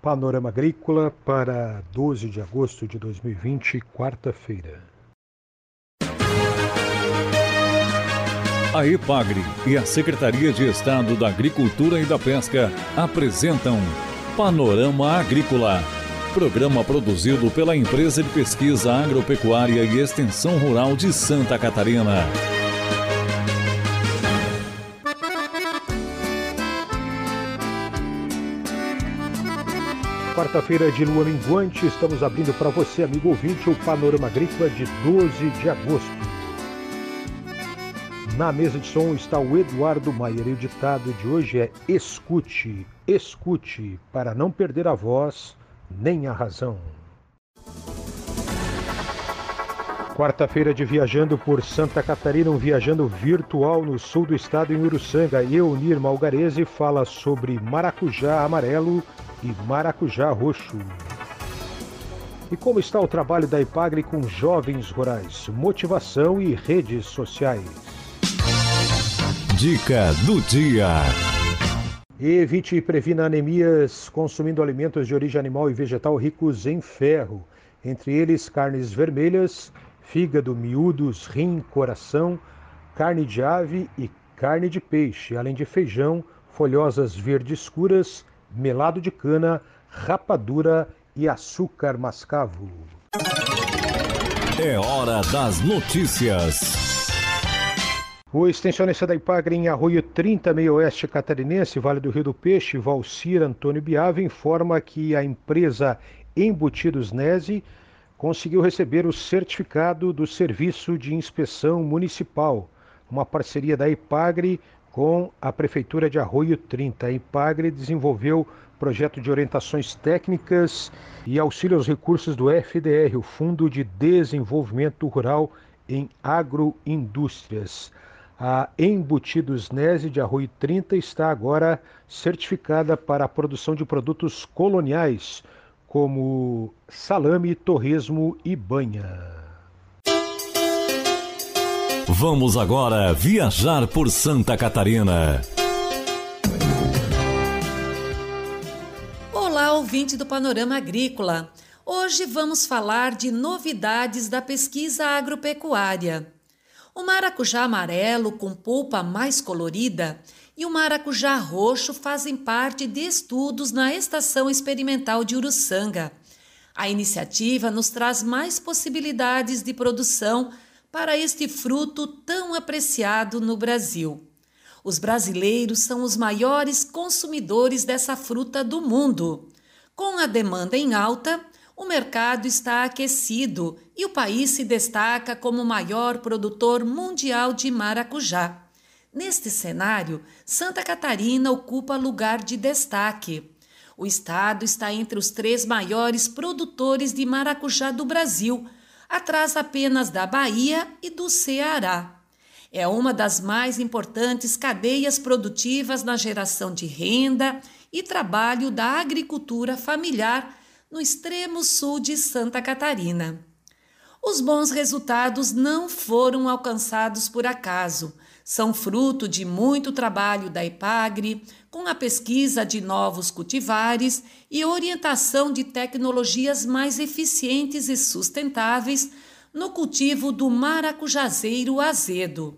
Panorama Agrícola para 12 de agosto de 2020, quarta-feira. A EPAGRE e a Secretaria de Estado da Agricultura e da Pesca apresentam Panorama Agrícola, programa produzido pela Empresa de Pesquisa Agropecuária e Extensão Rural de Santa Catarina. Quarta-feira de lua minguante, estamos abrindo para você, amigo ouvinte, o Panorama Agrícola de 12 de agosto. Na mesa de som está o Eduardo Maier e o ditado de hoje é escute, escute, para não perder a voz nem a razão. Quarta-feira de Viajando por Santa Catarina, um viajando virtual no sul do estado em Uruçanga. Eunir Malgarese fala sobre maracujá amarelo e maracujá roxo. E como está o trabalho da IPAGRE com jovens rurais, motivação e redes sociais? Dica do dia. Evite e previna anemias consumindo alimentos de origem animal e vegetal ricos em ferro, entre eles carnes vermelhas, fígado, miúdos, rim, coração, carne de ave e carne de peixe, além de feijão, folhosas verdes escuras, melado de cana, rapadura e açúcar mascavo. É hora das notícias. O extensionista da Ipagre em Arroio 30, meio oeste catarinense, Vale do Rio do Peixe, Valcir Antônio Biava, informa que a empresa Embutidos Nese conseguiu receber o certificado do Serviço de Inspeção Municipal, uma parceria da Ipagre com a Prefeitura de Arroio 30. A IPAGRE desenvolveu projeto de orientações técnicas e auxílio aos recursos do FDR, o Fundo de Desenvolvimento Rural em Agroindústrias. A Embutidos Nese de Arroio 30 está agora certificada para a produção de produtos coloniais, como salame, torresmo e banha. Vamos agora viajar por Santa Catarina. Olá, ouvinte do Panorama Agrícola. Hoje vamos falar de novidades da pesquisa agropecuária. O maracujá amarelo com polpa mais colorida e o maracujá roxo fazem parte de estudos na Estação Experimental de Uruçanga. A iniciativa nos traz mais possibilidades de produção para este fruto tão apreciado no Brasil. Os brasileiros são os maiores consumidores dessa fruta do mundo. Com a demanda em alta, o mercado está aquecido e o país se destaca como o maior produtor mundial de maracujá. Neste cenário, Santa Catarina ocupa lugar de destaque. O estado está entre os três maiores produtores de maracujá do Brasil, atrás apenas da Bahia e do Ceará. É uma das mais importantes cadeias produtivas na geração de renda e trabalho da agricultura familiar no extremo sul de Santa Catarina. Os bons resultados não foram alcançados por acaso, são fruto de muito trabalho da IPAGRE, com a pesquisa de novos cultivares e orientação de tecnologias mais eficientes e sustentáveis no cultivo do maracujazeiro azedo.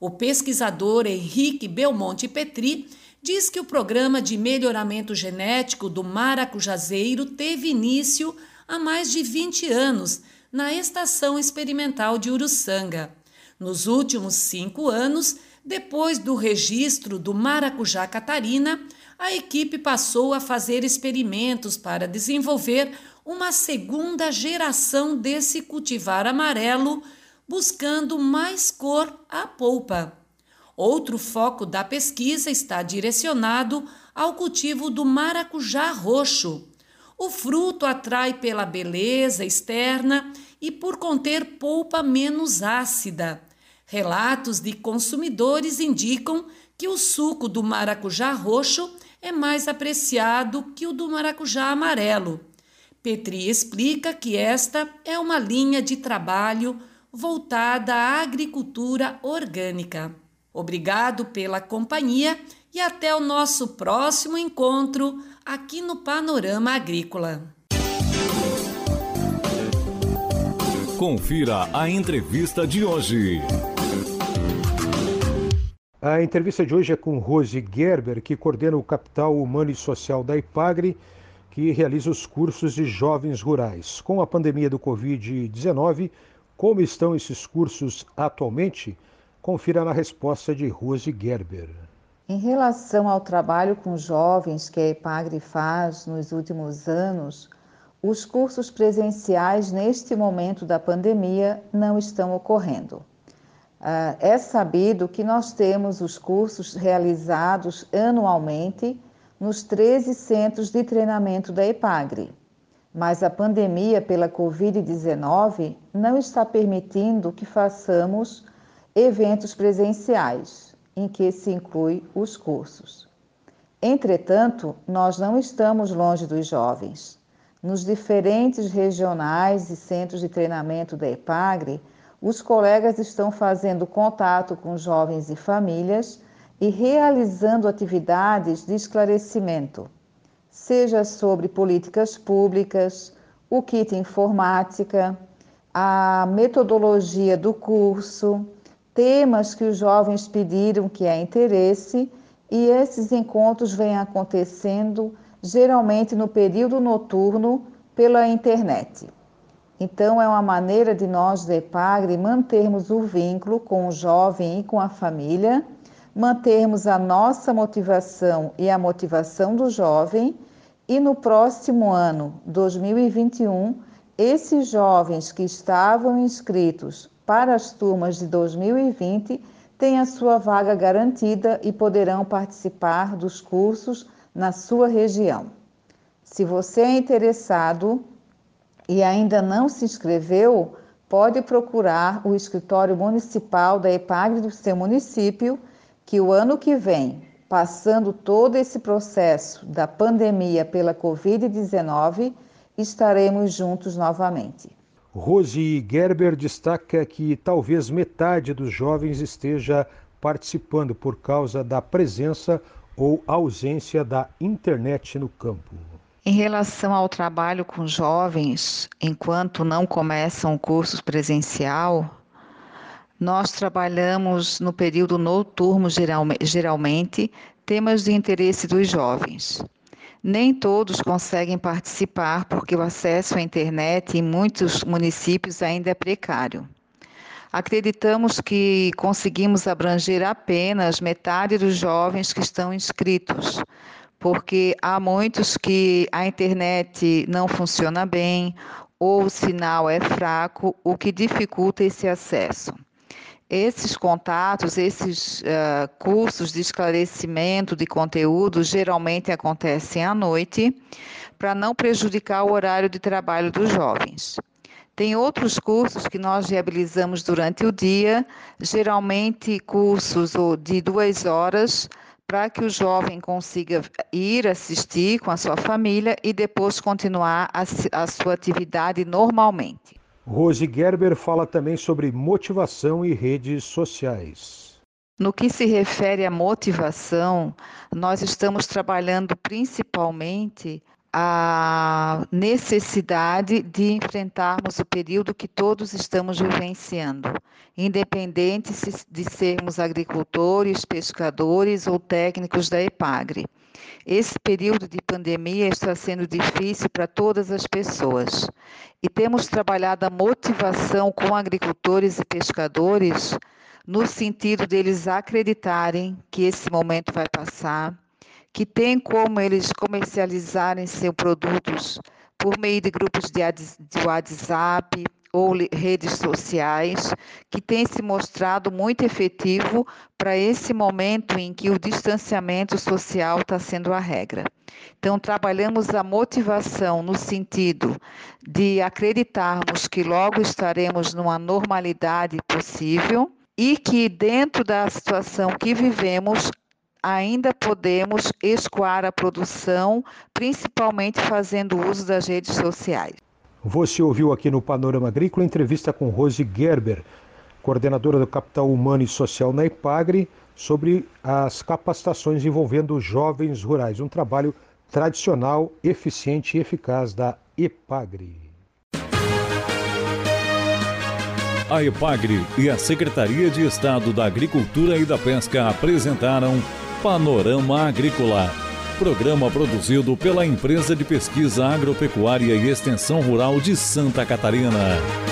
O pesquisador Henrique Belmonte Petri diz que o programa de melhoramento genético do maracujazeiro teve início há mais de 20 anos na Estação Experimental de Uruçanga. Nos últimos cinco anos, depois do registro do Maracujá Catarina, a equipe passou a fazer experimentos para desenvolver uma segunda geração desse cultivar amarelo, buscando mais cor à polpa. Outro foco da pesquisa está direcionado ao cultivo do maracujá roxo. O fruto atrai pela beleza externa e por conter polpa menos ácida. Relatos de consumidores indicam que o suco do maracujá roxo é mais apreciado que o do maracujá amarelo. Petri explica que esta é uma linha de trabalho voltada à agricultura orgânica. Obrigado pela companhia e até o nosso próximo encontro aqui no Panorama Agrícola. Confira a entrevista de hoje. A entrevista de hoje é com Rose Gerber, que coordena o Capital Humano e Social da IPAGRE, que realiza os cursos de jovens rurais. Com a pandemia do Covid-19, como estão esses cursos atualmente? Confira na resposta de Rose Gerber. Em relação ao trabalho com jovens que a EPAGRE faz nos últimos anos, os cursos presenciais neste momento da pandemia não estão ocorrendo. Ah, é sabido que nós temos os cursos realizados anualmente nos 13 centros de treinamento da EPAGRE, mas a pandemia pela Covid-19 não está permitindo que façamos eventos presenciais, em que se inclui os cursos. Entretanto, nós não estamos longe dos jovens. Nos diferentes regionais e centros de treinamento da EPAGRE, os colegas estão fazendo contato com jovens e famílias e realizando atividades de esclarecimento, seja sobre políticas públicas, o kit informática, a metodologia do curso, temas que os jovens pediram que é interesse, e esses encontros vêm acontecendo geralmente no período noturno pela internet. Então, é uma maneira de nós, de EPAGRE, mantermos o vínculo com o jovem e com a família, mantermos a nossa motivação e a motivação do jovem, e no próximo ano, 2021, esses jovens que estavam inscritos para as turmas de 2020 têm a sua vaga garantida e poderão participar dos cursos na sua região. Se você é interessado, e ainda não se inscreveu, pode procurar o escritório municipal da EPAGRE do seu município, que o ano que vem, passando todo esse processo da pandemia pela Covid-19, estaremos juntos novamente. Rose Gerber destaca que talvez metade dos jovens esteja participando por causa da presença ou ausência da internet no campo. Em relação ao trabalho com jovens, enquanto não começam cursos presencial, nós trabalhamos no período noturno, geralmente, temas de interesse dos jovens. Nem todos conseguem participar porque o acesso à internet em muitos municípios ainda é precário. Acreditamos que conseguimos abranger apenas metade dos jovens que estão inscritos, porque há muitos que a internet não funciona bem ou o sinal é fraco, o que dificulta esse acesso. Esses contatos, esses uh, cursos de esclarecimento de conteúdo geralmente acontecem à noite, para não prejudicar o horário de trabalho dos jovens. Tem outros cursos que nós viabilizamos durante o dia, geralmente cursos de duas horas, para que o jovem consiga ir assistir com a sua família e depois continuar a, a sua atividade normalmente. Rose Gerber fala também sobre motivação e redes sociais. No que se refere à motivação, nós estamos trabalhando principalmente a necessidade de enfrentarmos o período que todos estamos vivenciando, independente de sermos agricultores, pescadores ou técnicos da EPAGRE. Esse período de pandemia está sendo difícil para todas as pessoas e temos trabalhado a motivação com agricultores e pescadores no sentido deles acreditarem que esse momento vai passar que tem como eles comercializarem seus produtos por meio de grupos de WhatsApp ou redes sociais, que tem se mostrado muito efetivo para esse momento em que o distanciamento social está sendo a regra. Então, trabalhamos a motivação no sentido de acreditarmos que logo estaremos numa normalidade possível e que, dentro da situação que vivemos, ainda podemos escoar a produção, principalmente fazendo uso das redes sociais. Você ouviu aqui no Panorama Agrícola entrevista com Rose Gerber. coordenadora do Capital Humano e Social na IPAGRE, sobre as capacitações envolvendo jovens rurais, um trabalho tradicional, eficiente e eficaz da IPAGRE. A IPAGRE e a Secretaria de Estado da Agricultura e da Pesca apresentaram Panorama Agrícola, programa produzido pela Empresa de Pesquisa Agropecuária e Extensão Rural de Santa Catarina.